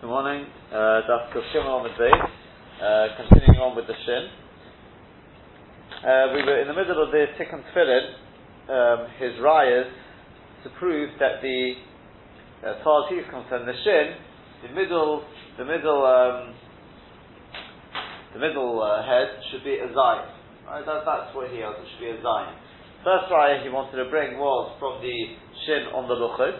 Good morning. Uh, Daf Kufshim on the base. Uh, continuing on with the shin. Uh, we were in the middle of the Tikkun Tefillin, um, his rayas, to prove that the, as far as he's concerned, the shin, the middle, the middle, um, the middle uh, head should be a zayin. Right? That, that's what he held. It should be a zayin. First raya he wanted to bring was from the shin on the luchos,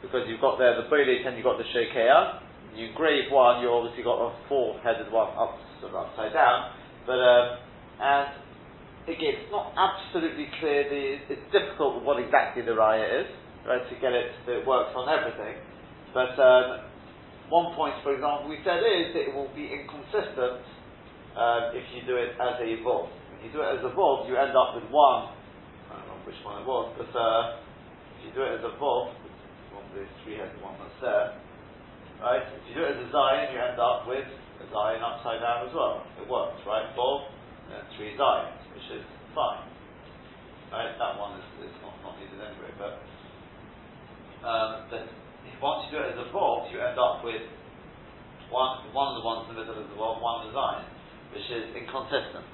because you've got there the boilit and you've got the shekeah. You grave one, you obviously got a four-headed one up, sort of upside down. But um, and again, it's not absolutely clear. The, it's difficult what exactly the raya is, right? To get it that it works on everything. But um, one point, for example, we said is that it will be inconsistent um, if you do it as a vav. If you do it as a vav, you end up with one. I don't know which one it was, but uh, if you do it as a vav, one of those three-headed one that's there. Right? If you do it as a zayin, you end up with a zayin upside down as well. It works, right? Four, and three zayins, which is fine. Right? That one is, is not, not needed anyway, but um, but once you do it as a vault, you end up with one one of the ones in the middle of the vault, one of the zayin, which is inconsistent.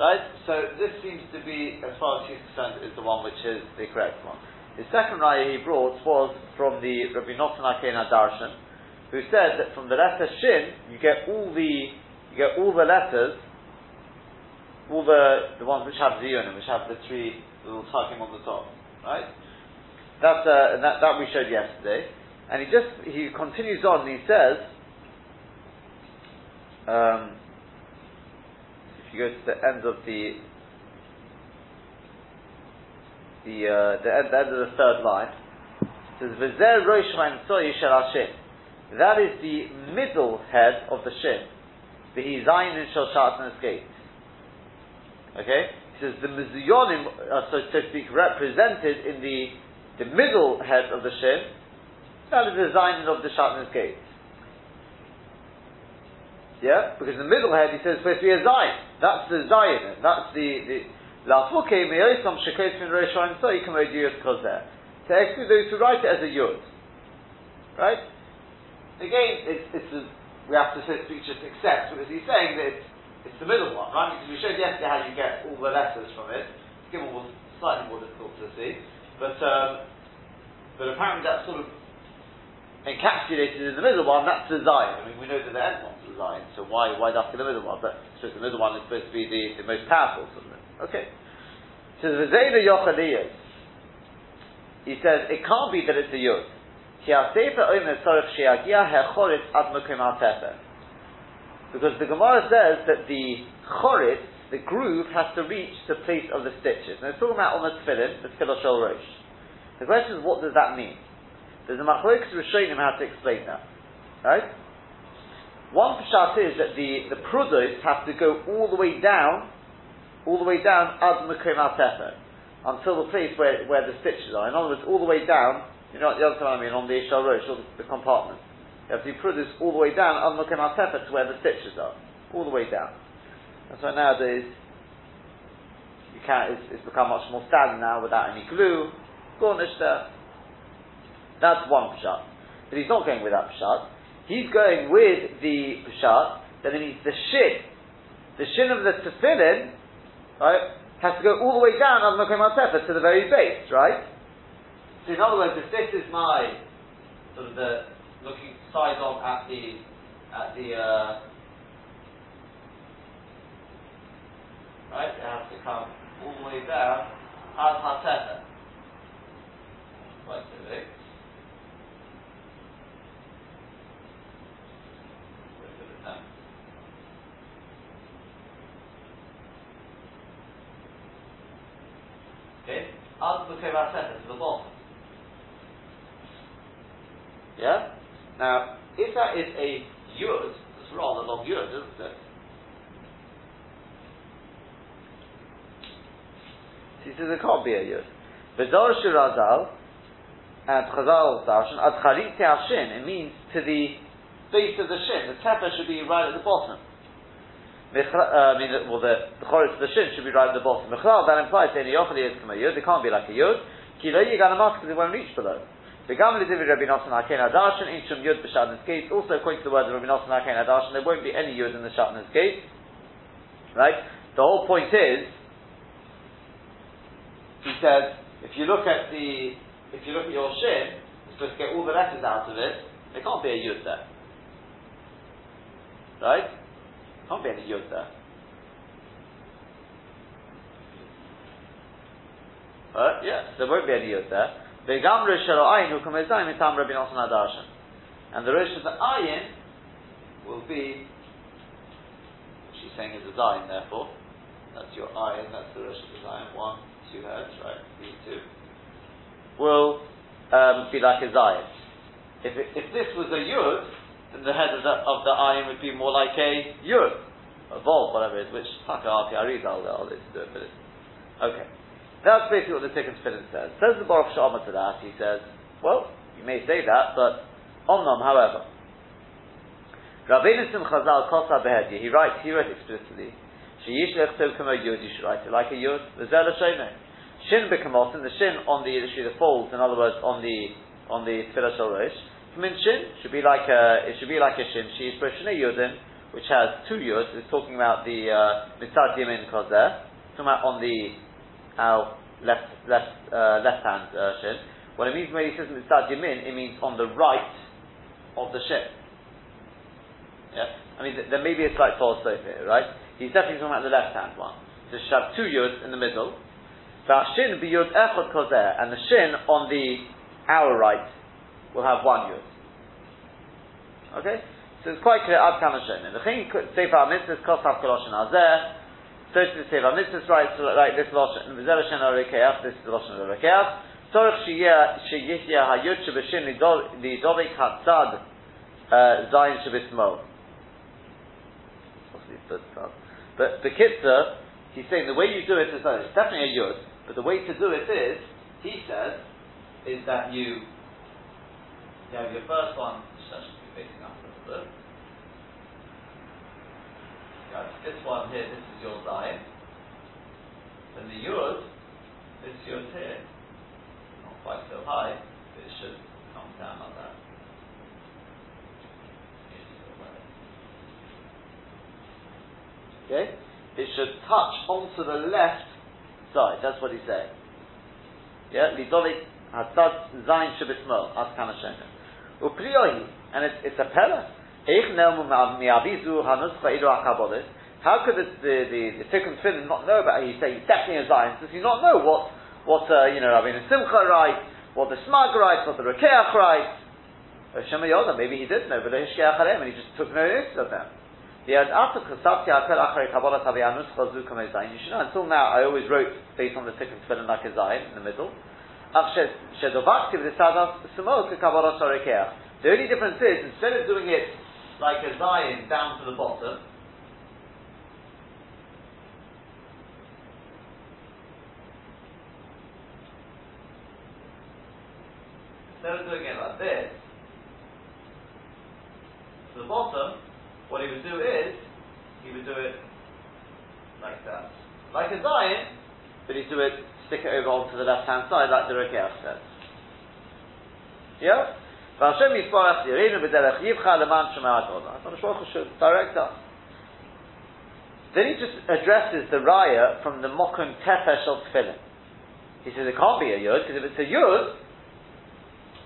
Right? So this seems to be, as far as he's concerned, is the one which is the correct one. The second raya he brought was from the Rabbi Notan Akena Darshan, who said that from the letter shin you get all the you get all the letters, all the the ones which have ziyunim, which have the three little tucking on the top, right? That's uh, that that we showed yesterday, and he just he continues on. and He says, um, if you go to the end of the the uh, the, end, the end of the third line, it says v'zer rosh ha'imtzoi shel Hashem. That is the middle head of the shin. The Zayin in Shel Shatan gate. Okay? He says the Mizuyonim are, so to speak, represented in the, the middle head of the shin. That is the Zayin of the Shatan gate. Yeah? Because the middle head, he says, supposed to be a Zayin. That's the Zayin. That's the, the La'afuke me'osam shekos min rosh so read yud kozer. To exclude those who write it as a yud. Right? Again, it's, it's a, we have to just accept because he's saying that it's, it's the middle one, right? Because we showed yesterday how you get all the letters from it. Given was slightly more difficult to see, but um, but apparently that's sort of encapsulated in the middle one. That's the Zayin. I mean, we know that the end one's the Zayin, so why why after the middle one? But just the middle one is supposed to be the, the most powerful. Of okay. So the Zayda Yochadiyas. He says it can't be that it's a Yud. Because the Gemara says that the chorit, the groove, has to reach the place of the stitches. Now, it's talking about on the tefillin, the tefillah shel rosh. The question is, what does that mean? There's a machlokas rishonim how to explain that. Right? One pshat is that the, the prudos have to go all the way down, all the way down ad mekom until the place where, where the stitches are. In other words, all the way down you know the other time I mean, on the Ishal Rosh, the, the compartment. You have to produce all the way down, unlooking our tefer to where the stitches are. All the way down. That's why nowadays, you can't, it's, it's become much more standard now without any glue. Garnish there. That's one pshat. But he's not going with that pshat. He's going with the pshat that means the shin. The shin of the tefillin, right, has to go all the way down on the tefer to the very base, right? So in other words, if this is my sort of the looking side on at the at the uh, right, it has to come all the way down as hateta. Quite so big. Okay, as the to the bottom. Yeah? Now, if that is a yud, it's rather long yud, isn't it? He says it can't be a yud. V'zor shirazal, and Chazal darshan, ad charit shin, it means to the base of the shin. The tefer should be right at the bottom. Uh, I mean, well, the, the choritz of the shin should be right at the bottom. Mechlal, that implies that the yochali is a yud, it can't be like a yud. Kilo yigan because it won't reach below. Begam Lidivi Rabbi Nosson Hakein Adarshan, Inshum Yud B'Shatner's gate. Also, according to the words of Rabbi Nosson Hakein Adarshan, there won't be any Yud in the Shatner's gate. Right? The whole point is, he says, if you look at the, if you look at your shin, you're supposed to get all the letters out of it. There can't be a Yud there. Right? Can't be any Yud there. Uh, yeah, there won't be any Yud there. Vegam Rosh Ayin who down mitam Rabbi Nosson Adarshan. And the the Ayin will be, she's saying is a Zayin therefore. That's your Ayin, that's the Rosh of the Zayin. One, two heads, right? These two. Will um, be like a Zayin. If, it, if this was a Yud, then the head of the, of the Ayin would be more like a Yud. A Vol, whatever it is, which, I'll read, I'll, I'll, I'll do it, but it's, okay. That's basically what the Tikkun Tefillin says. Says the Baruch She'amar to that, he says, well, you may say that, but Omnom, however, Rabbeinu Chazal Kosa Behedya, he writes, he wrote explicitly, Sheyish Lechtov Kama Yud, you should write it like a Yud, the Zela Shemeh. Shin Bekamotin, the Shin on the, issue the folds, in other words, on the, on the Tefillah Shal Rosh, Min Shin, should be like a, it should be like a Shin, She Sheyish Beshane Yudin, which has two Yuds, it's talking about the, uh, Mitzad Yemin Kozer, talking about on the our left left uh, left hand uh, shin. What it means when he says mitzad yamin, it means on the right of the shin. Yeah, I mean th- there may be a slight false slope here, right? He's definitely talking about the left hand one. So you have two yuds in the middle. shin be yud echot kozer, and the shin on the our right will have one yud. Okay, so it's quite clear. Ad kama The thing sefer mitzvahs kosav koloshin azeh. So to say, Mitzvahs writes like this Lashon, V'zel Hashem Arekeach, this is the Lashon Arekeach, Tzorech Sheyihya Hayut Shebeshin Lidovik Hatzad uh, Zayin Shebismo. But the Kitzur, he's saying the way you do it is that it's definitely a Yud, but the way to do it is, he says, is that you, you have your first one, should be facing up a little bit. Right, this one here, this is your line. And the Yud, this Yud here, not quite so high, but it should come down like that. Okay? It should touch onto the left side. That's what he's saying. Yeah? Lidolik Hatzad Zayin Shabismo, as Kanashem. Upriyohi, and it's, it's a pillar. How could the the the, the Tikkun Tefillin not know about it? He's saying definitely a Zayin. Does he not know what what uh, you know? I mean, Simcha writes, what the Smag writes, what the Rekeach writes. Shema Yoda, maybe he did know, but the Hishkeach and he just took no notice of them. The after Kasavti Akel Achrei Kabbalah Tavianus Chazu Kamei Zayin. You should know. Until now, I always wrote based on the Tikkun Tefillin like a Zayin in the middle. The. The only difference is instead of doing it like a zayin down to the bottom. Instead of doing it like this, to the bottom, what he would do is, he would do it like that. Like a zayin, but he'd do it, stick it over onto the left hand side like the Rekeach says. Yeah? Hashem Yisparach Yireinu B'derech Yivcha Leman Shema'at Olah. HaKadosh Baruch should direct us. Then he just addresses the raya from the Mokum Tefesh of Tefillin. He says it can't be a yud, because if it's a yud,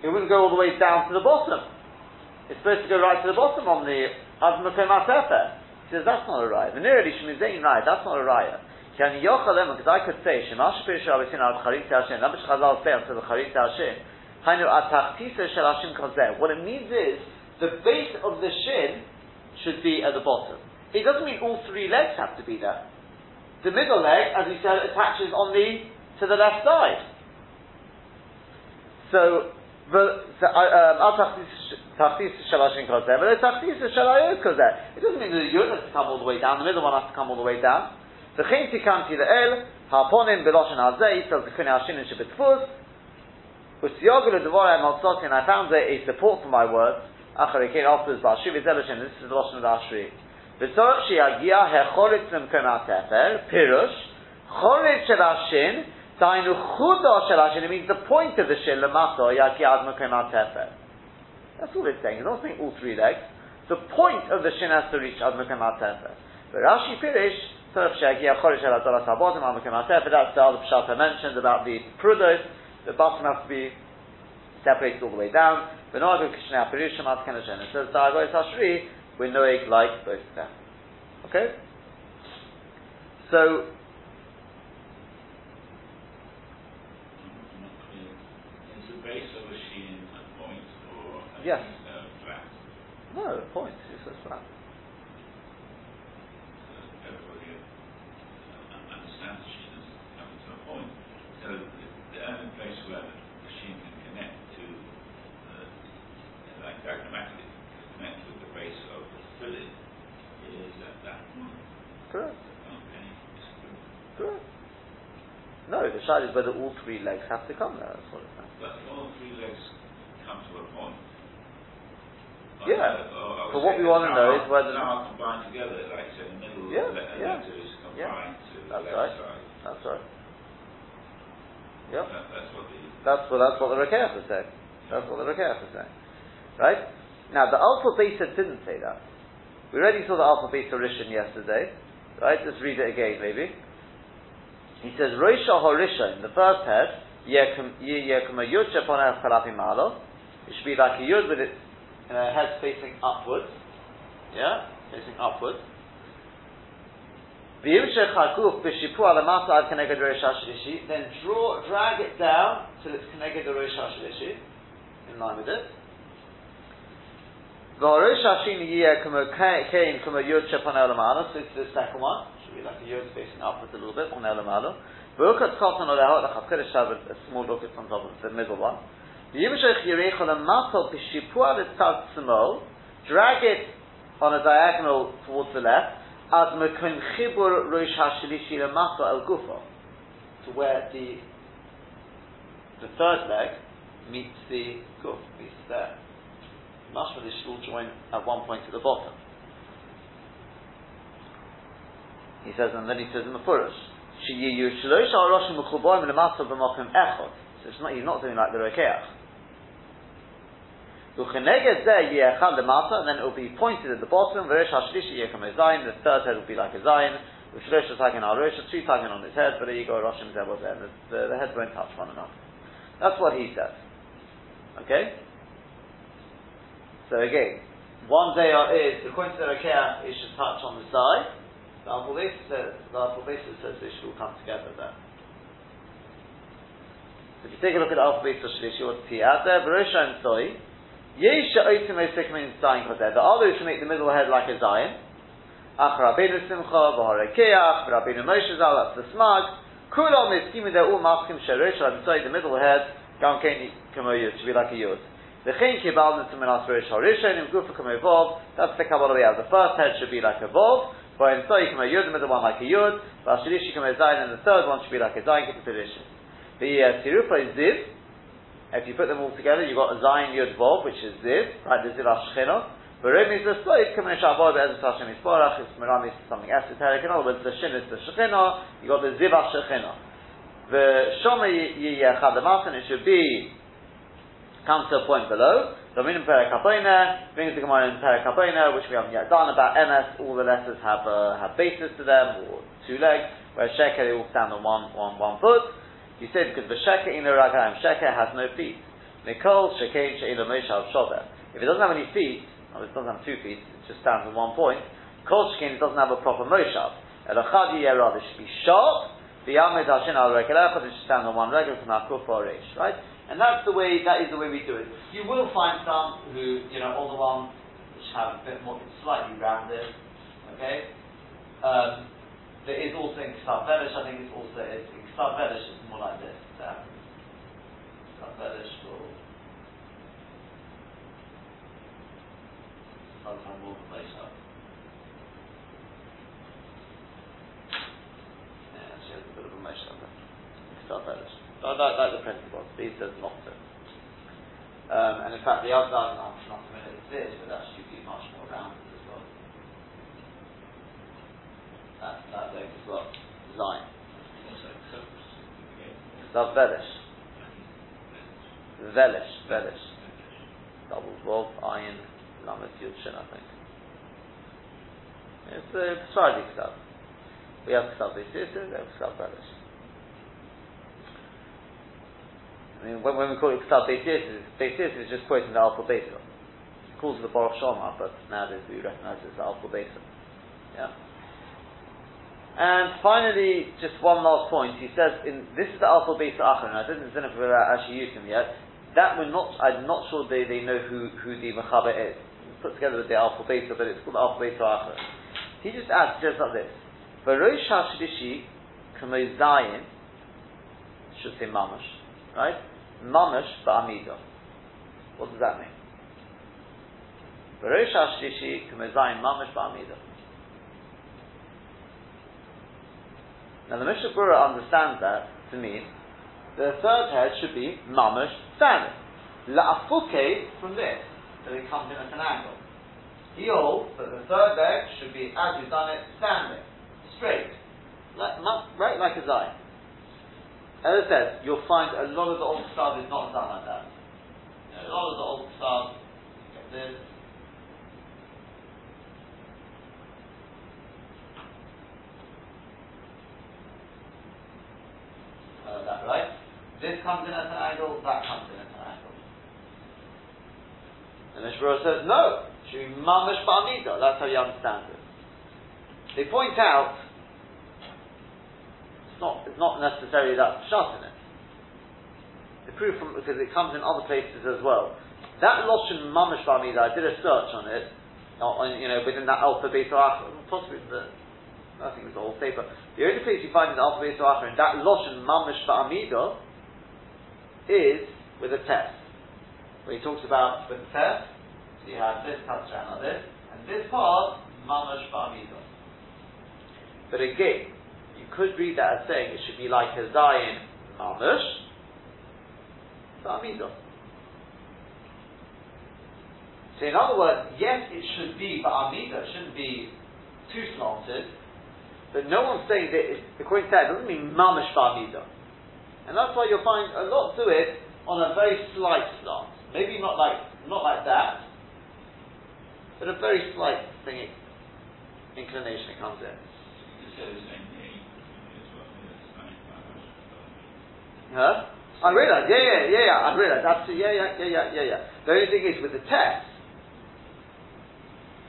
it wouldn't go all the way down to the bottom. It's supposed to go right to the bottom on the Ad Mokum He says that's not a raya. The nearly Shemizein raya, that's not a raya. Because I could say, Shemash Pirsha Avitin Al Charit Hashem, Labish Chazal say unto the Charit Hashem, what it means is the base of the shin should be at the bottom. It doesn't mean all three legs have to be there. The middle leg, as we said, attaches on the to the left side. So, uh, um, it doesn't mean the yud has to come all the way down, the middle one has to come all the way down. The chinti kanti the el, harponim beloshin hazeh, says the and I found a, a support for my words. Acharikin afterwards, Bashiv is Elishin, this is the Lashon of Ashri. V'tzorach shiyagia hecholit lemkom tefer, pirush, cholit shel hashin, Dainu chudo shel hashin, it means the point of the shin, lemato, yaki ad makom tefer. That's all it's saying. It's not saying all three legs. The point of the shin has to reach ad makom tefer. But Rashi Pirish, Tzarech shegi, achorish el adolas habotim, ad makom tefer, that's the other pshat I mentioned about the prudos, the bottom has to be separated all the way down. V'noagu kishnei apirishim ad kenashen. It says, Da'agoy Tashri, we're knowing like both down. Okay? So is the base of them. Okay? So, Yes. No, a point. It's a flat. Everybody understands the machine is coming to a point. So the only place where the machine can connect to, uh, like diagrammatically, connect with the base of the fillet is at that point. Correct. Correct. No, the shot is whether all three legs have to come there. That's what it's saying. But all three legs come to a point. Yeah. Uh, But what we want to know is whether- now combined together, like say the middle Yeah, le- yeah. Yeah. combined to the That's left right. side. That's right. Yep. That, that's what the That's what that's what the Rekeach is saying. That's what the Rekeach is saying. Right? Now the Alpha Beta didn't say that. We already saw the Alpha Beta Rishon yesterday. Right? Let's read it again maybe. He says Roisha Horisha in the first head, Yekum Yekum a Yud Sheponah Chalapi Malo. It should be like a Yud with its uh, head facing upwards. Yeah? Facing upwards. B'shipu ad keneged. Then draw, drag it down till it's keneged rosh hashlishi, in line with it. V'horosh hashini yiyeh kamo kain kamo yod shepan elamalo. So it's the second one. Should be like a yod facing upwards a little bit on elamalo. V'ukat kotan oleho lachakir shav a small look on top of the middle one. V'yimshech yireich alamato b'shipu alitzad smol. Drag it on a diagonal towards the left. Ad mekum chibur rosh hashlishi lemata el gufo, to where the the third leg meets the guf, meets there. Mashma they should all join at one point at the bottom. He says, and then he says in the Furush, Sheyiyu shlosh ha'roshim mechuboim lemata b'mokim echot. So it's not, he's not doing like the Rekeach. Ucheneged zeh yiechad lemata, and then it will be pointed at the bottom. V'resh hashlishi yekom zayin. The third head will be like a zayin. Ushlosh taken al rosh, two taken on his head. But there you go, roshim was there. The, the, the heads won't touch one another. That's what he says. Okay. So again, one day is according to the Rekeach, it should touch on the side. The Alpha says the Alpha says they should all come together there. If you take a look at Alpha Shlishi, what's he out there? Barosha and Soy. Yesha oitim esikmin zayin kozer. There are those who make the middle head like a zayin. Ach Rabbeinu Simcha, v'harekeach, Rabbeinu Moshe Zal, that's the Smag. Kulam iskimu, they're all maskim sheresh, Rabbi Soy, the middle head, gam keni kamo yud, should be like a yud. The chen kibal nitzum minas resh harishonim, gufa kamo vov, that's the Kabbalah we have. The first head should be like a vov, but in Soy kamo yud, the middle one like a yud, v'ashirishi kamo zayin, and the third one should be like a zayin, keep the. The uh, tirufa is ziv, if you put them all together, you've got a Zayin Yud Vov, which is Ziv, right, the Ziv Ashchino. Barim is the Sloit, Kamen Shabbat, Be'ezet Hashem Yisborach, it's Merami, something esoteric, in other words, the Shin is the Shechino, you've got the Ziv Ashchino. The Shoma Yiyechad Amasan, it should be, comes to a point below, Dominim Perek HaPoina, brings the Gemara in Perek HaPoina, which we haven't yet done, about MS, all the letters have, uh, have bases to them, or two legs, whereas Sheker, they all stand on one, one, one foot. He said because the sheker in the ragayim sheker has no feet. Nikol shekein she'ila moshav shover. If it doesn't have any feet, or it doesn't have two feet, it just stands on one point. Kol shekein doesn't have a proper moshav. Elachad yiyerad, it should be sharp. The yamed hashin al rekelechad, it should stand on one regular from akuf or reish, right? And that's the way, that is the way we do it. You will find some who, you know, all the ones which have a bit more, slightly rounded, okay? Um, there is also in Kitab Velish, I think it's also, it's, in Kitab Velish it's more like this. Um, Kitab Velish will sometimes more place up. Yeah, she has a bit of a motion up there. Kitab I like, like the principle, but he says not to. Um, and in fact, the other, I'm not familiar with this, but that should be much more rounded as well. That, that leg as well. Again. Ksav Velish. Velish, Velish. Double Vav, Ayin, Lamed Yud I think. It's a uh, Sfardi Ksav. We have Ksav Beis we have Ksav Velish. I mean, when, when we call it Ksav Beis Beis is just quoting the Alpha Beta. It calls it the Baruch She'amar, but nowadays we recognize it as the Alpha Beta. Yeah. And finally, just one last point. He says, in, this is the Alpha Beta Achron. I didn't, didn't actually use him yet. That we're not, I'm not sure they, they know who, who the Mechaber is. It's put together with the Alpha Beta, but it's called Alpha Beta Achron. He just adds just like this. Barosh HaShlishi Kamo Zayin, should say Mamash, right? Mamash Ba'amidah. What does that mean? Barosh HaShlishi Kamo Zayin Mamash Ba'amidah. Now the Mishnah Berurah understands that to mean the third head should be mamash standing. La'afuke from this, so it comes in at an angle. He holds that the third leg should be as you've done it, standing, straight, like, right like a Zayin. As I said, you'll find a lot of the old stuff is not done like that. A lot of the old stuff, this, that, right? This comes in at an angle, that comes in at an angle. And the Shmuel says, no, should be mamish ba'amida. That's how you understand it. They point out, not, it's not necessarily that shot in it. The proof from, because it comes in other places as well. That Loshen mamish ba'amida, I did a search on it, on, you know, within that alpha beta possibly the I think it's the whole paper. The only place you find in the alphabet Acher in that Loshen Mamish Ba'amido is with a test. Where he talks about with the test, so you have this touch around this, and this part, Mamish Ba'amido. But again, you could read that as saying it should be like a Zayin Mamish Ba'amido. So in other words, yes, it should be Ba'amido, it shouldn't be too slanted, but no one's saying that, it, according to that, it doesn't mean mamish ba'amida. And that's why you'll find a lot to it on a very slight slant. Maybe not like, not like that, but a very slight thing, inclination it comes in. Huh? I realise, yeah, yeah, yeah, yeah, I realise, absolutely, yeah, yeah, yeah, yeah, yeah, yeah. The only thing is with the test,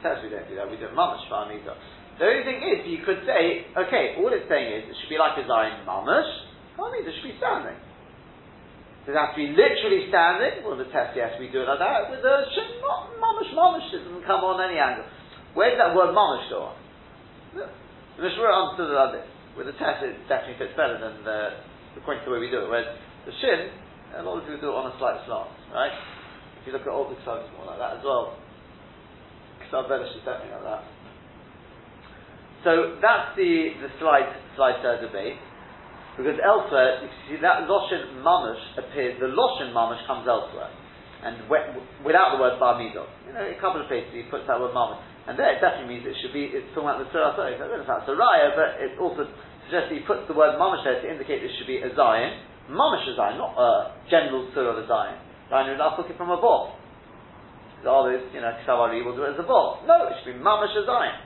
test we don't do that, we do mamish ba'amida. The only thing is, you could say, okay, all it's saying is it should be like a Zayin Mamash. Mean, it should be standing. Does it have to be literally standing? Well, the test, yes, we do it like that. With the shin, Mamash, Mamash doesn't come on any angle. Where did that word Mamash go on? The Mishra understood it like this. With the test, it definitely fits better than the, according to the way we do it. Whereas the shin, a lot of people do it on a slight slant, right? If you look at old Ksavs, it's more like that as well. Ksav is definitely like that. So that's the, the slight, slight uh, debate. Because elsewhere, you see that Loshen Mamash appears, the Loshen Mamash comes elsewhere. And without the word Bar Midah. You know, a couple of places he puts that word Mamash. And there it definitely means it should be, it's talking about the Sorry, I don't know if that's a raya, but it also suggests he puts the word Mamash there to indicate this should be a Zayin. Mamash a Zayin, not a general Surah of a Zayin. Zayin is not looking from above. All this, you know, Ksavari will do it as a ball. No, it should be Mamash a Zayin.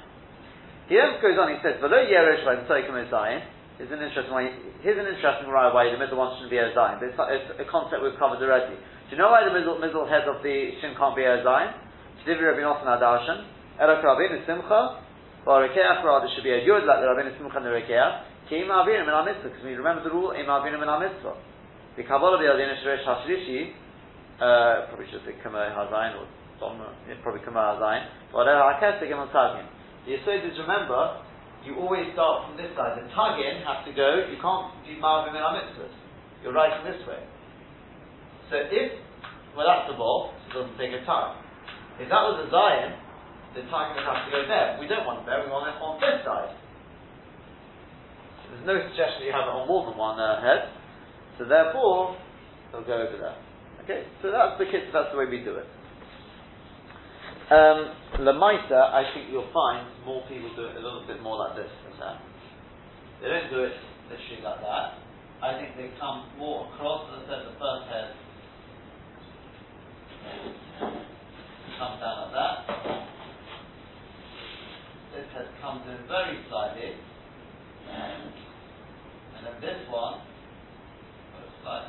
He then goes on, he says, V'lo yeresh v'im tzoikim Zayin, is an interesting way, here's an interesting raya why the middle one shouldn't be a Zayin, it's, it's, a concept we've covered already. Do you know why the middle, middle head of the shin can't be a Zayin? Shdivi Rabbi Nosson Adarshan, Erok Rabbeinu Simcha, or Rekeach it should be a Yud like the Rabbeinu Simcha and the Rekeach, Ki Im Avinu Min HaMitzvah, because we remember the rule, Im Avinu Min HaMitzvah. The Kabbalah the Adin Shresh HaShlishi, uh, probably should say Kameh HaZayin, or probably Kameh HaZayin, whatever, HaKesek Im HaTagim. The Yisod is remember, you always start from this side. The tug-in has to go, you can't do Ma'avim in mitzvahs. You're writing this way. So if, well that's the ball, so it doesn't take a tug. If that was a Zayin, the would have to go there. We don't want it there, we want it on this side. So there's no suggestion you have it on more than one uh, head. So therefore, they'll go over there. Okay, so that's the kit, that's the way we do it. Um, Lamaisa, I think you'll find more people do it a little bit more like this than that. They don't do it literally like that. I think they come more across. As I said, the first head comes down like that. This has come in very slightly. And then this one, oh, got a slight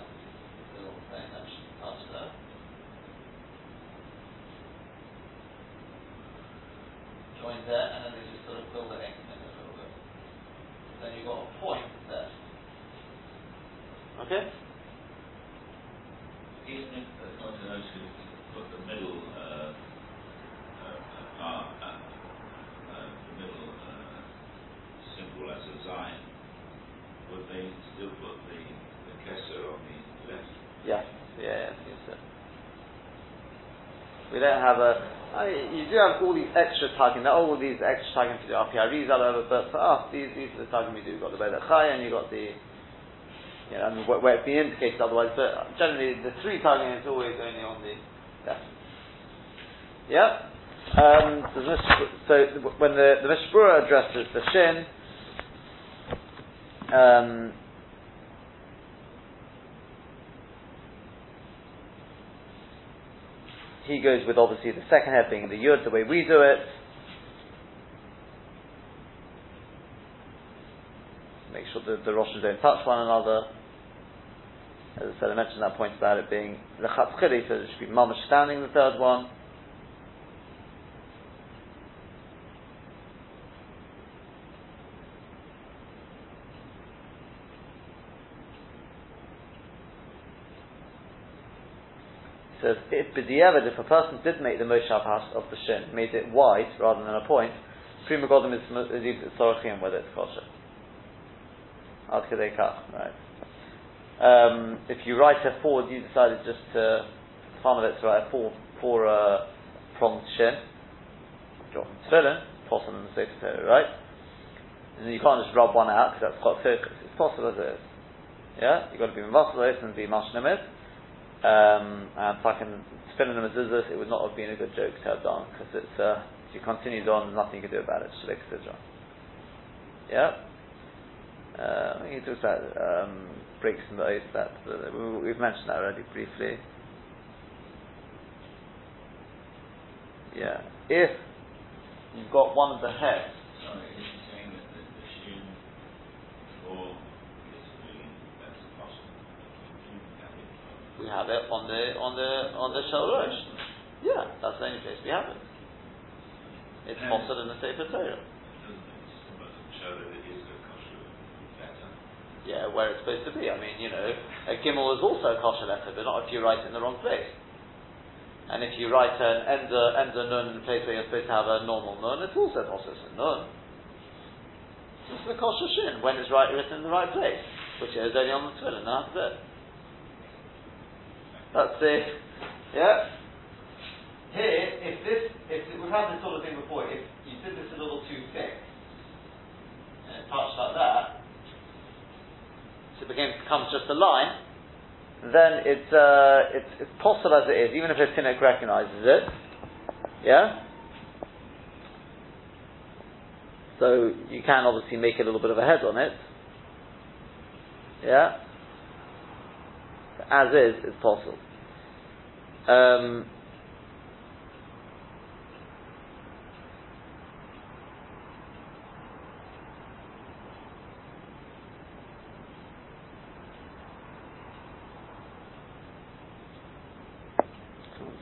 little thing that should there. Join there, and then they just sort of fill the ink in a little bit. Then you've got a point there. Okay? Even if the those who put the middle uh, uh, part, uh, uh, the middle uh, symbol as a sign, would they still put the, the kesser on the left? Yes, yeah, yes, yes, sir. We don't have a. I you do have all these extra tagging. All these extra tagging for the RPREs over, but for us, these these are the tagging we do. You've got the Beda Chai and you've got the you know, I mean, where, where it's been indicated otherwise, but generally the three tagging is always only on the left. Yeah? Um, so when the, the Mishpura addresses the shin, um, he goes with obviously the second head being the yud, the way we do it. Make sure that the Roshes don't touch one another. As I said, I mentioned that point about it being the chatzchili, so it should be mamash standing the third one. Says if b'diavad, if a person did make the moshav house of the shin, made it wide rather than a point, prima godem is sorachim whether it's kosher. Ad right? Um, if you write a forward, you decided just to, fun of it, to write a four, four uh, pronged shin, drop tefillin, possible in the Sefer right? And you can't just rub one out because that's quite focused. It's possible as it is. Yeah? You've got to be mavasalos and be mashnimid. Um, and fucking spinning the mezuzahs, it would not have been a good joke to have done because it's, uh, if you continued on, nothing you can do about it. Shalik Yeah? Uh, he talks about um, breaks in the oath that we've mentioned that already briefly. Yeah, if you've got one of the heads. Sorry, is he saying that the, the shin or that's possible? We have it on the on the on the shoulders. Yeah, that's the only place we have it. It's possible in the Sefer Torah. Doesn't show that it is yeah, where it's supposed to be. I mean, you know, a gimel is also a kosher letter, but not if you write it in the wrong place. And if you write an ender, ender nun in a place where you're supposed to have a normal nun, it's also also a nun. This is a kosher shin when it's right, written in the right place, which is only on the tefillin. That's it. That's the yeah. Here, if this, if we've had this sort of thing before, if you did this a little too thick, and it touched like that, so it becomes, just a line, then it's, uh, it's, it's possible as it is, even if a cynic recognizes it. Yeah? So you can obviously make a little bit of a head on it. Yeah? As is, it's possible. Um,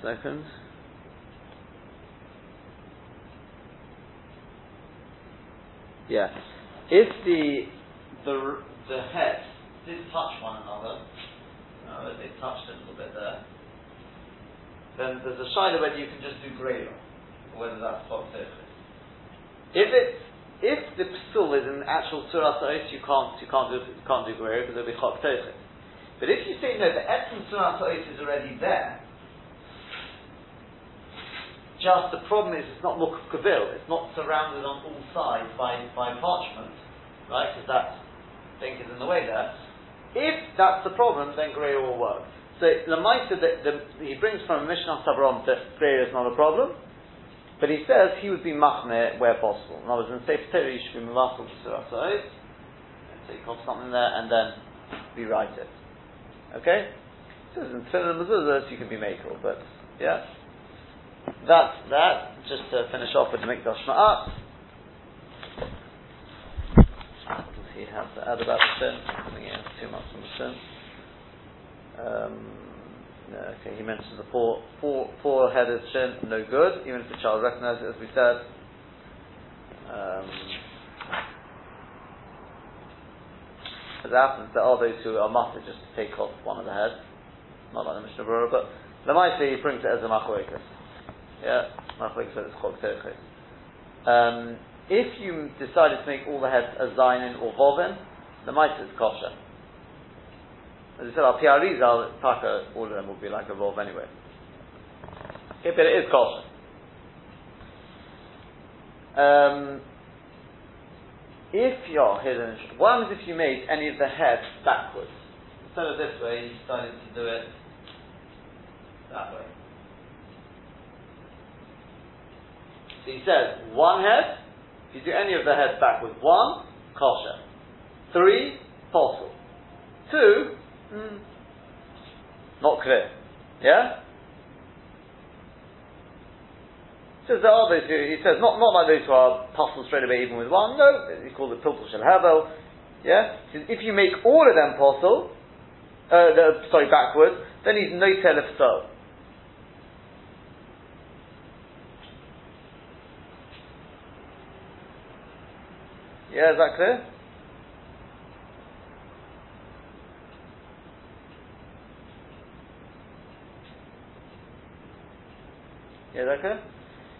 second. Yeah. If the the the head did touch one another, uh, they touched a little bit there, then there's a shiloh whether you can just do grey or whether that's hot If it if the psul is an actual suras you can't you can't do you can't do grey because it'll be chok But if you say no, the essence suras is already there, just the problem is it's not mukaf kavil, it's not surrounded on all sides by, by parchment, right? Because that thing is in the way there. If that's the problem, then grey will work. So the Maita that the, he brings from Mishnah Sabram that grey is not a problem, but he says he would be machne where possible. In other words, in Sefer Torah you should be to surah. So take off something there and then rewrite it. Okay? So in tefillin mezuzahs, you can be makel, but yeah. That's that. Just to finish off with the mikdash me'at. He have to add about the sin? I think he has too much on the sin. Um, no, okay, he mentions the four, four, four-headed shin, no good, even if the child recognizes it, as we said. Um, as happens, there are those who are mustard just to take off one of the heads, not like the Mishnah Berurah, but the Lamaisi he brings it as a machoikas. Yeah, machoikas it's chok um, If you decided to make all the heads a zainin or vovin, the mice is kosher. As I said, our PREs taka, all of them will be like a Vov anyway. Okay, but it is kosher. Um, if you're hidden, what happens if you made any of the heads backwards? Instead of this way, you decided to do it that way. So he says, one head, if you do any of the heads backwards, one, kosher. Three, possible. Two, Mm. Not clear. Yeah? Says there are those who, he says, not, not like those who are puzzled straight away even with one, no, he calls it pilpul shel. Yeah? He says, if you make all of them puzzle, uh, the, sorry, backwards, then he's no telef so. Yeah, is that clear? Yeah, okay?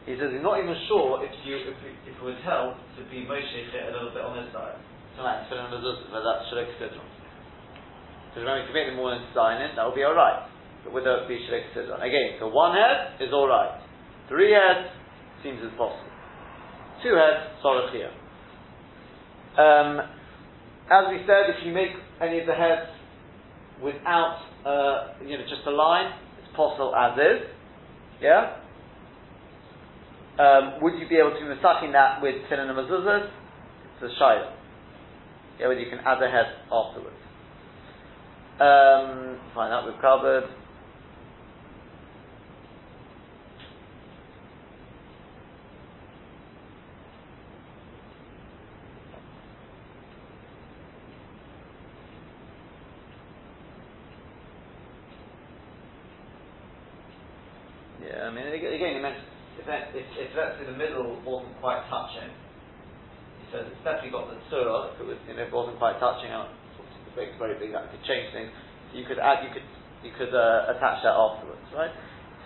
He says he's not even sure if you if, if it would help to be Moshe a little bit on this side. So like filling the but that's Shalek Sidron. Because if you make the morning sign in, that will be alright. But it be Shalek Sidron. Again, so one head is alright. Three heads seems impossible. Two heads, Sorachia. Um, as we said, if you make any of the heads without, uh, you know, just a line, it's possible as is. Yeah? Um, would you be able to be masaking that with tefillin and mezuzahs? It's a shayla. Yeah, whether you can add the head afterwards. Um, fine, that we've covered. Yeah, I mean, again, you mentioned if, if, if let's say the middle wasn't quite touching, he says it's definitely got the surah, if it was, you know, if it wasn't quite touching, out, the big, very big, that could change things. You could add, you could, you could uh, attach that afterwards, right?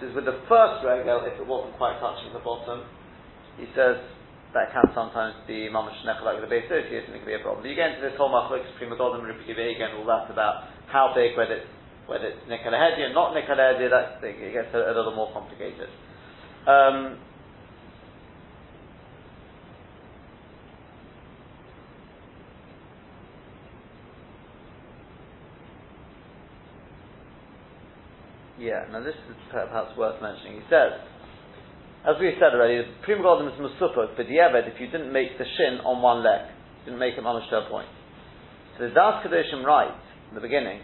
He says with the first regel, if it wasn't quite touching the bottom, he says that can sometimes be mamash nechel like with the base associates and it can be a problem. You get into this whole machlokes prima golden again, all that about how big, whether it's whether it's or not nikalahedi, that it gets a, a little more complicated. Um, yeah, now this is perhaps worth mentioning. He says, as we said already, the prima golden is musupot, but the eved, if you didn't make the shin on one leg, You didn't make mamash to a point. So the Das Kedoshim writes in the beginning,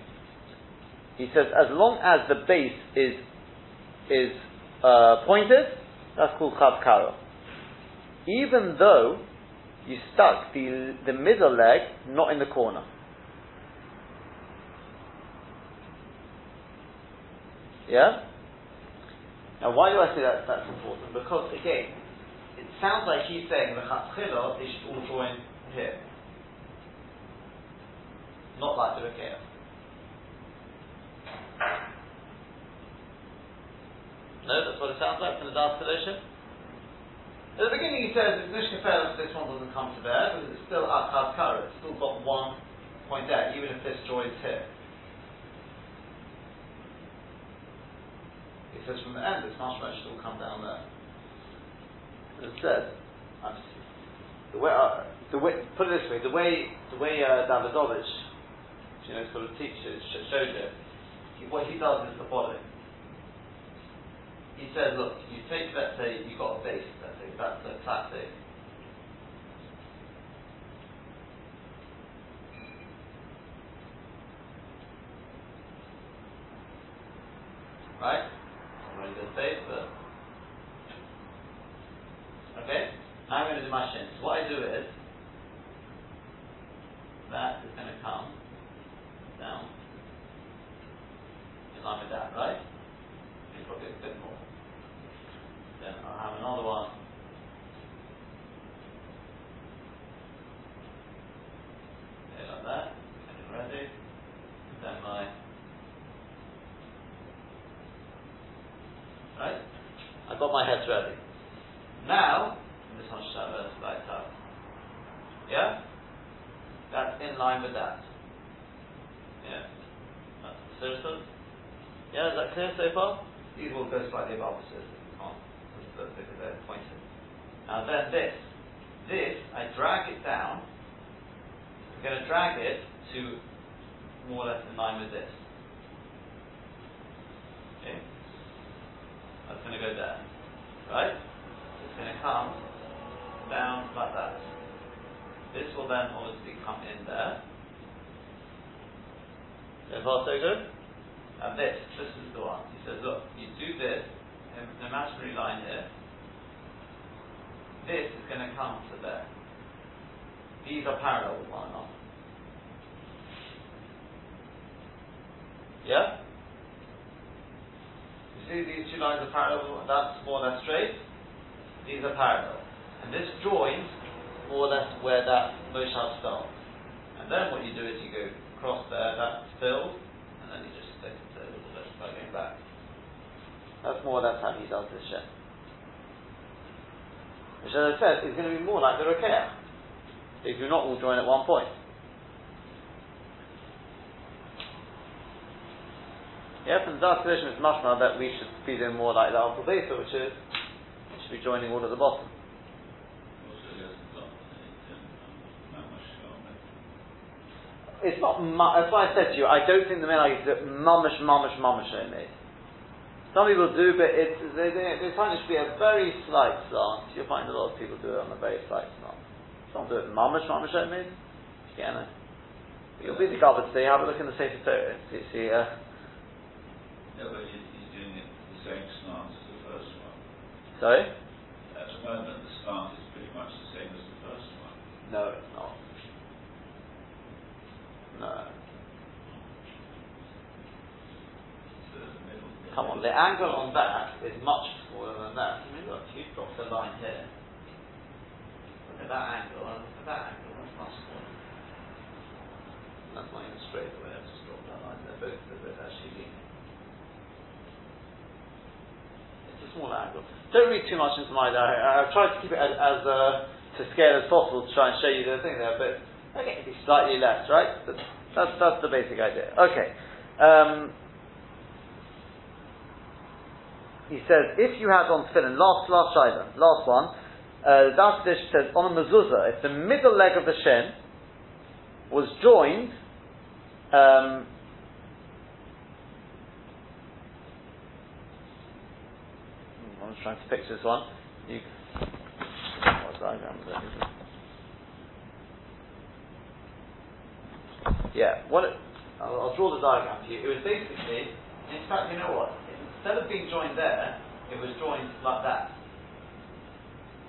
he says, as long as the base is is uh, pointed, that's called chav karo. Even though you stuck the, the middle leg not in the corner. Yeah? Now, why do I say that that's important? Because, again, it sounds like he's saying the chatzchila, they should all join here. Not like the Rekeach. No, that's what it sounds like from the Das Kedoshim. At the beginning he says, Nishkafel, this one doesn't come to bear, because it's still Achad Kara, it's still got one point there, even if this joins here. Says from the end, this mashma should all come down there. As said, the way, uh, the way, put it this way, the way, the way uh, Davidovich, you know, sort of teaches, shows it, he, what he does is the following he says, look, you take, let's say, you've got a base, let's say, that's a classic. Right? Not really good space, but okay. Now I'm going to do my shin. So what I do is that is going to come down in line with that, right? Maybe probably a bit more. Then I'll have another one. Okay, like that. Getting ready. Then my right. I've got my heads ready. Now this one Shabbos like that. Yeah? That's in line with that. Yeah. That's the citizens. Yeah, is that clear so far? These will go slightly above the citizens. You can't because they're pointed. Now then this. This, I drag it down. I'm going to drag it to less in line with this. Okay? That's going to go there. Right? It's going to come down like that. This will then obviously come in there. So far so good? And this, this is the one. He says, look, you do this, an imaginary line here. This is going to come to there. These are parallel with one another. Yeah? You see these two lines are parallel, that's more or less straight. These are parallel. And this joins more or less where that moshav starts. And then what you do is you go across there, that's filled, and then you just stick it a little bit by going back. That's more or less how he does this shit. Which, as I said, is going to be more like the Rekeach. If you're not all join at one point. Yeah, from the Tradition, it's much more that we should be doing more like the Alpha Beta, which is, we should be joining all at the bottom. It's not. Mu- that's why I said to you. I don't think the main argument is that mamish, mamish, mamish made. Some people do, but it's, they, they, they find it to be a very slight slant. You'll find a lot of people do it on a very slight slant. Some do it mamish, mamish made. Yeah, no. You'll be the garbage today. Have a look in the Sefer Torah. You see. Uh, No, but he's, doing it the same slant as the first one. sorry. At the moment, the slant is pretty much the same as the first one. No, it's not. No. So the middle. Come on, the angle on that is much smaller than that. I mean, look, you drop the line here. Look at that angle, and look at that angle, that's much smaller. That's not even straight away, I've just dropped that line. They're both, they're both actually leaning. It's a small angle. Don't read too much into my. I- I've tried to keep it as, as uh, to scale as possible to try and show you the thing there, but okay, it'd be slightly less, right? But that's, that's the basic idea. Okay. Um, he says, if you had on tefillin, last last shiva, last one, uh, Dark Dish says on a mezuzah, if the middle leg of the shin was joined, um, I'm just trying to picture this one. You, what diagram is? Yeah, what it, I'll, I'll draw the diagram for you. It was basically, in fact, you know what? Instead of being joined there, it was joined like that,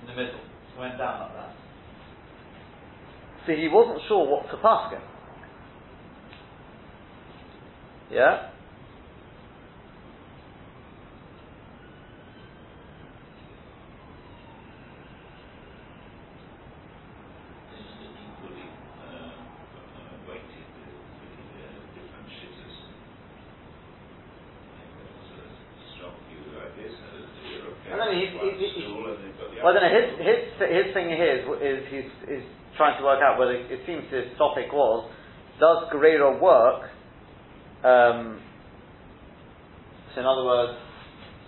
in the middle. It went down like that. See, he wasn't sure what to pass him. Yeah? It's equally uh, uh, weighted with the uh, different shitters. There was a strong view like this, and there's the European I don't know, he- one he- he- stool, and they've got the Well, I don't know. other His his his thing here is he's trying to work out whether it seems his topic was does Guerrero work? Um, so in other words,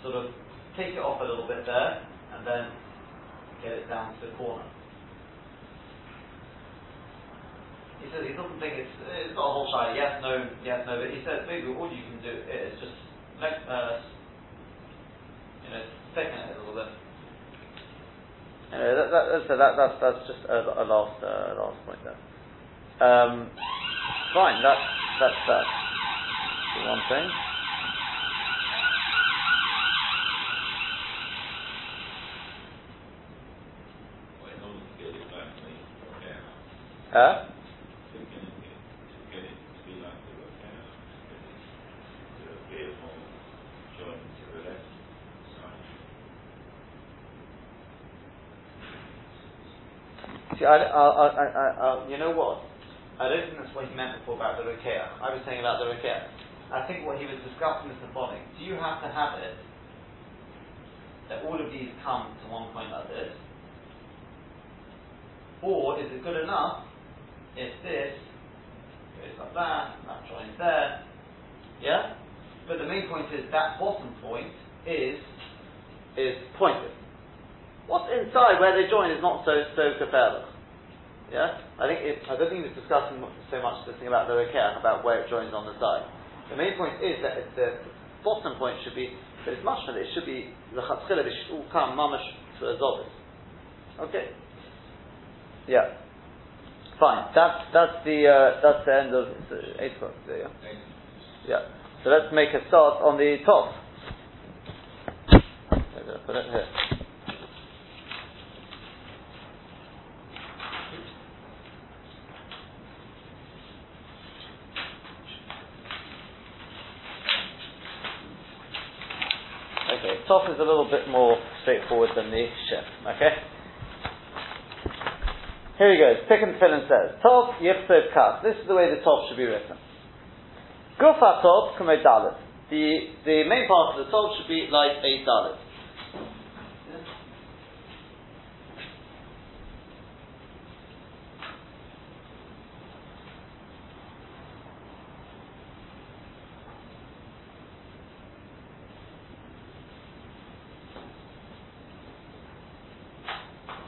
sort of take it off a little bit there and then get it down to the corner. He says he doesn't think it's it's not a whole shy yes no yes no, but he says maybe all you can do is just uh, you know thicken it a little bit. Anyway, that, that, so that, that's, that's just a, a last uh, last point there. Um, fine, that, that's that. The one thing. Huh? I, I, I, I, you know what? I don't think that's what he meant before about the Rekeach. I was saying about the Rekeach. I think what he was discussing is the following. Do you have to have it that all of these come to one point like this? Or is it good enough if this goes like that, that joins there? Yeah? But the main point is that bottom point is is pointed. What's inside where they join is not so so gefährlich. Yeah, I think it, I don't think was discussing so much this thing about the Rekeach, about where it joins on the side. The main point is that the bottom point should be, but it's much. It should be the chatzchila. It should all come mamash to a zovis. Okay. Yeah. Fine. That's that's the uh, that's the end of it's, uh, eight o'clock. Yeah. Yeah. So let's make a start on the top. I'm put it here. Top is a little bit more straightforward than the ship. Okay? Here he goes. Pick and fill and says, Top yichsev kas. This is the way the top should be written. Gufa top kume dalet. The, the main part of the top should be like a dalet.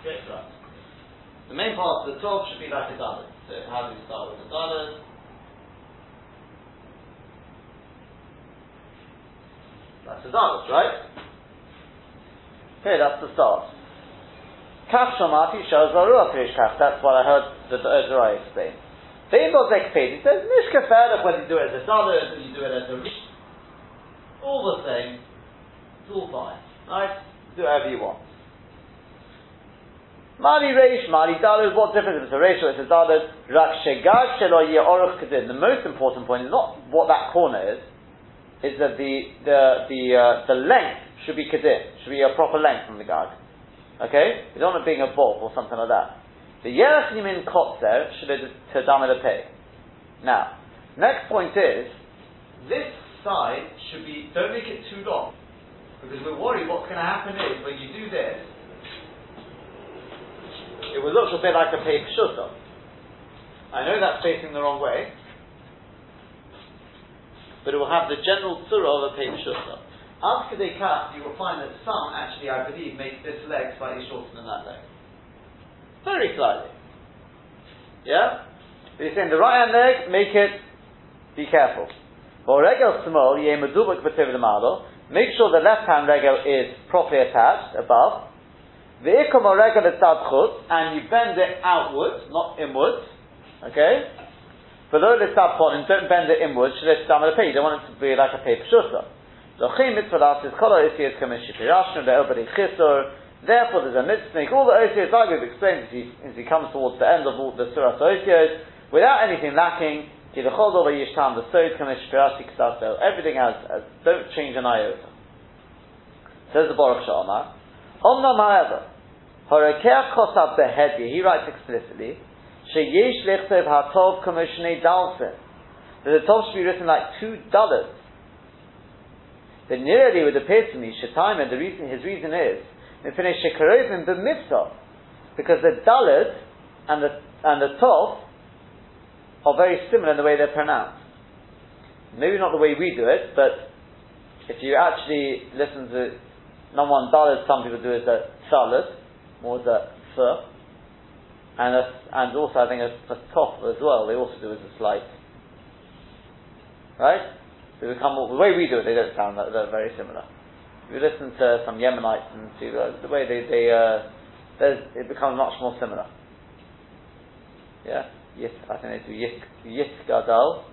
Okay, right. The main part of the top should be like a dalet. So how do we start with the dalet? That's the dalet, right? Okay, that's the start. Kach shamati shows. That's what I heard the Ezra explain. The Imbos Ekped, he says, Nishka Ferach, whether you do it as a dalet, whether you do it as a rish, all the same, it's all fine. Right? Do whatever you want. Mali Reish, Mali Dalet, what difference if it's a Reish or it's a Dalet? Rak Shegag Shelo Ye'oruch Kedin. The most important point is not what that corner is, is that the, the, the, uh, the length should be Kedin, should be a proper length from the Gag. Okay? You don't want it being a bob or something like that. The Yerach Yimin Kotzer should be to Pei. Now, next point is, this side should be, don't make it too long. Because we're worried what's going to happen is, when you do this, it will look a bit like a paper shutta. I know that's facing the wrong way, but it will have the general tzura of a paper shutta. After they cut, you will find that some actually, I believe, make this leg slightly shorter than that leg. Very slightly. Yeah? But you're saying the right hand leg, make it, be careful. Make sure the left hand regel is properly attached above. And you bend it outwards, not inwards. Okay? Below the and don't bend it inwards, you don't want it to be like a paper shutta. Zochim mitzvah is kol oisiyas kamen shipirashnu le'obadi chisor. Therefore, there's a mitzvah all the oisiyas like we've explained as he, as he comes towards the end of all the surah oisiyas, without anything lacking. Ki the chol over yishtam the sod kamen shipirashi ksaso. Everything else, uh, don't change an iota. Says the Baruch She'amar. Omnam however, Horekeh kosab behedi, he writes explicitly, sheyesh lechtov hatov kamishne dalsin. That the top should be written like two dollars. The nearly would appear to me, Shetaim, and the reason, his reason is, in finish Shekarovim b'mitzvah, because the dalet and the, and the tov are very similar in the way they're pronounced. Maybe not the way we do it, but if you actually listen to number one dalet, some people do it as dalet, more as a fur, and a, and also I think a, a top as well. They also do it as a slight, right? They become the way we do it. They don't sound that they're very similar. If you listen to some Yemenites and to uh, the way they they uh, it becomes much more similar. Yeah, yes, I think they do yis yis gadal.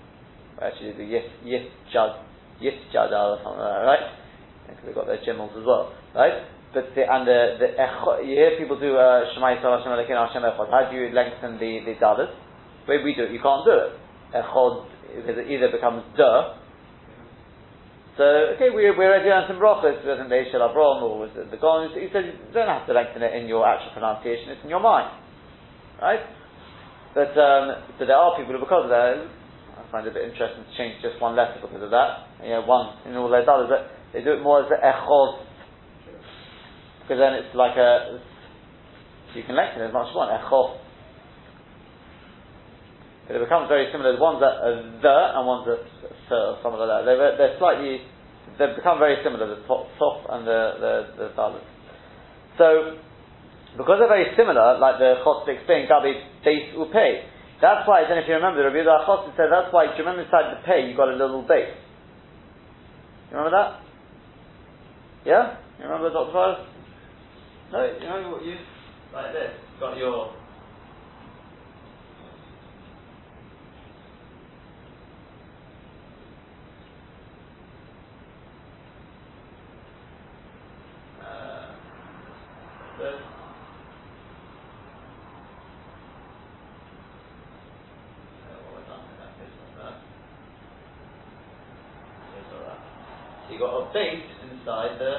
Actually, they do yis yis jad yis jadal or something like that, right? Because they've got their gimels as well, right? but the, and the, the echo, you hear people do uh, Shema Yisrael Hashem Elokeinu Hashem Echad. How do you lengthen the the dalit? The way we do it, you can't do it. Echad because it either becomes duh. So okay, we we already learned some brachas. Wasn't they Shel Avram or was it the Gon? He said you don't have to lengthen it in your actual pronunciation; it's in your mind, right? But um, but there are people who, because of that, I find it a bit interesting to change just one letter because of that. You know, one in all their dalit, but they do it more as the echod because then it's like a, you can lengthen it as much as you want, echo. But it becomes very similar. One's a, a the and one's a th or something like that. They're, they're slightly, they've become very similar, the top, and the, the, the. So, because they're very similar, like the Chos explained, Gabi, base pay. That's why, then if you remember, Rabbi Yehuda said, that's why, do you remember inside the pay, you got a little base? You remember that? Yeah? You remember Dr. Fires? No, you know what you like this. Got your uh, this. So you got a base inside the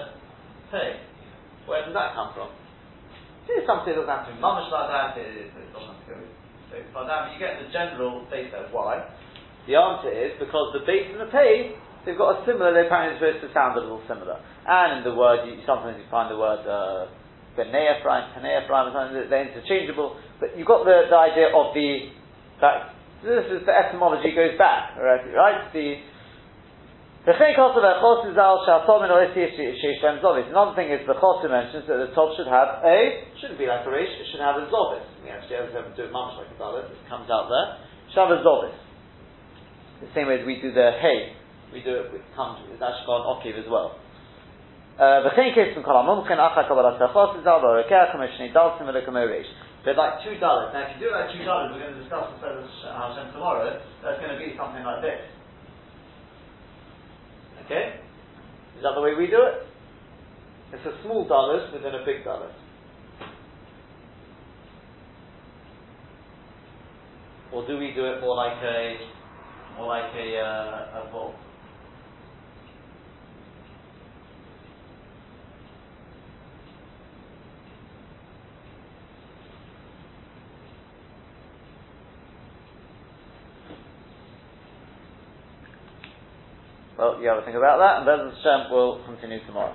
pay. Where does that come from? Something that doesn't have to be mamish like that, it, it doesn't have to go so far down, but you get the general data. Why? The answer is because the base and the pay, they've got a similar, they're apparently supposed to sound a little similar. And in the word, you, sometimes you find the word uh, Ephraim, B'nei Ephraim, they're interchangeable, but you've got the, the idea of the, that this is the etymology goes back, right? right? The the chay kosev echosiz al shatom in oisi sheish ben zovis. Another thing is the chosu mentions that the top should have a shouldn't be like a reish. It should have a zovis. We actually have to do it much like a zovis. It comes out there. Should have a zovis. The same way as we do the hay. We do it with comes. It's actually on okiv as well. Uh, the chay kosev from kolam mumchen achak abalas echosiz al or Rekeach kamishni dalsim velekem reish. They're like two dollars. Now, if you do it like two dollars, we're going to discuss the feathers uh, tomorrow. That's going to be something like this. Okay? Is that the way we do it? It's a small dallas within a big dallas. Or do we do it more like a more like a uh, a ball? Well, you have to think about that, and Bez Hashem will continue tomorrow.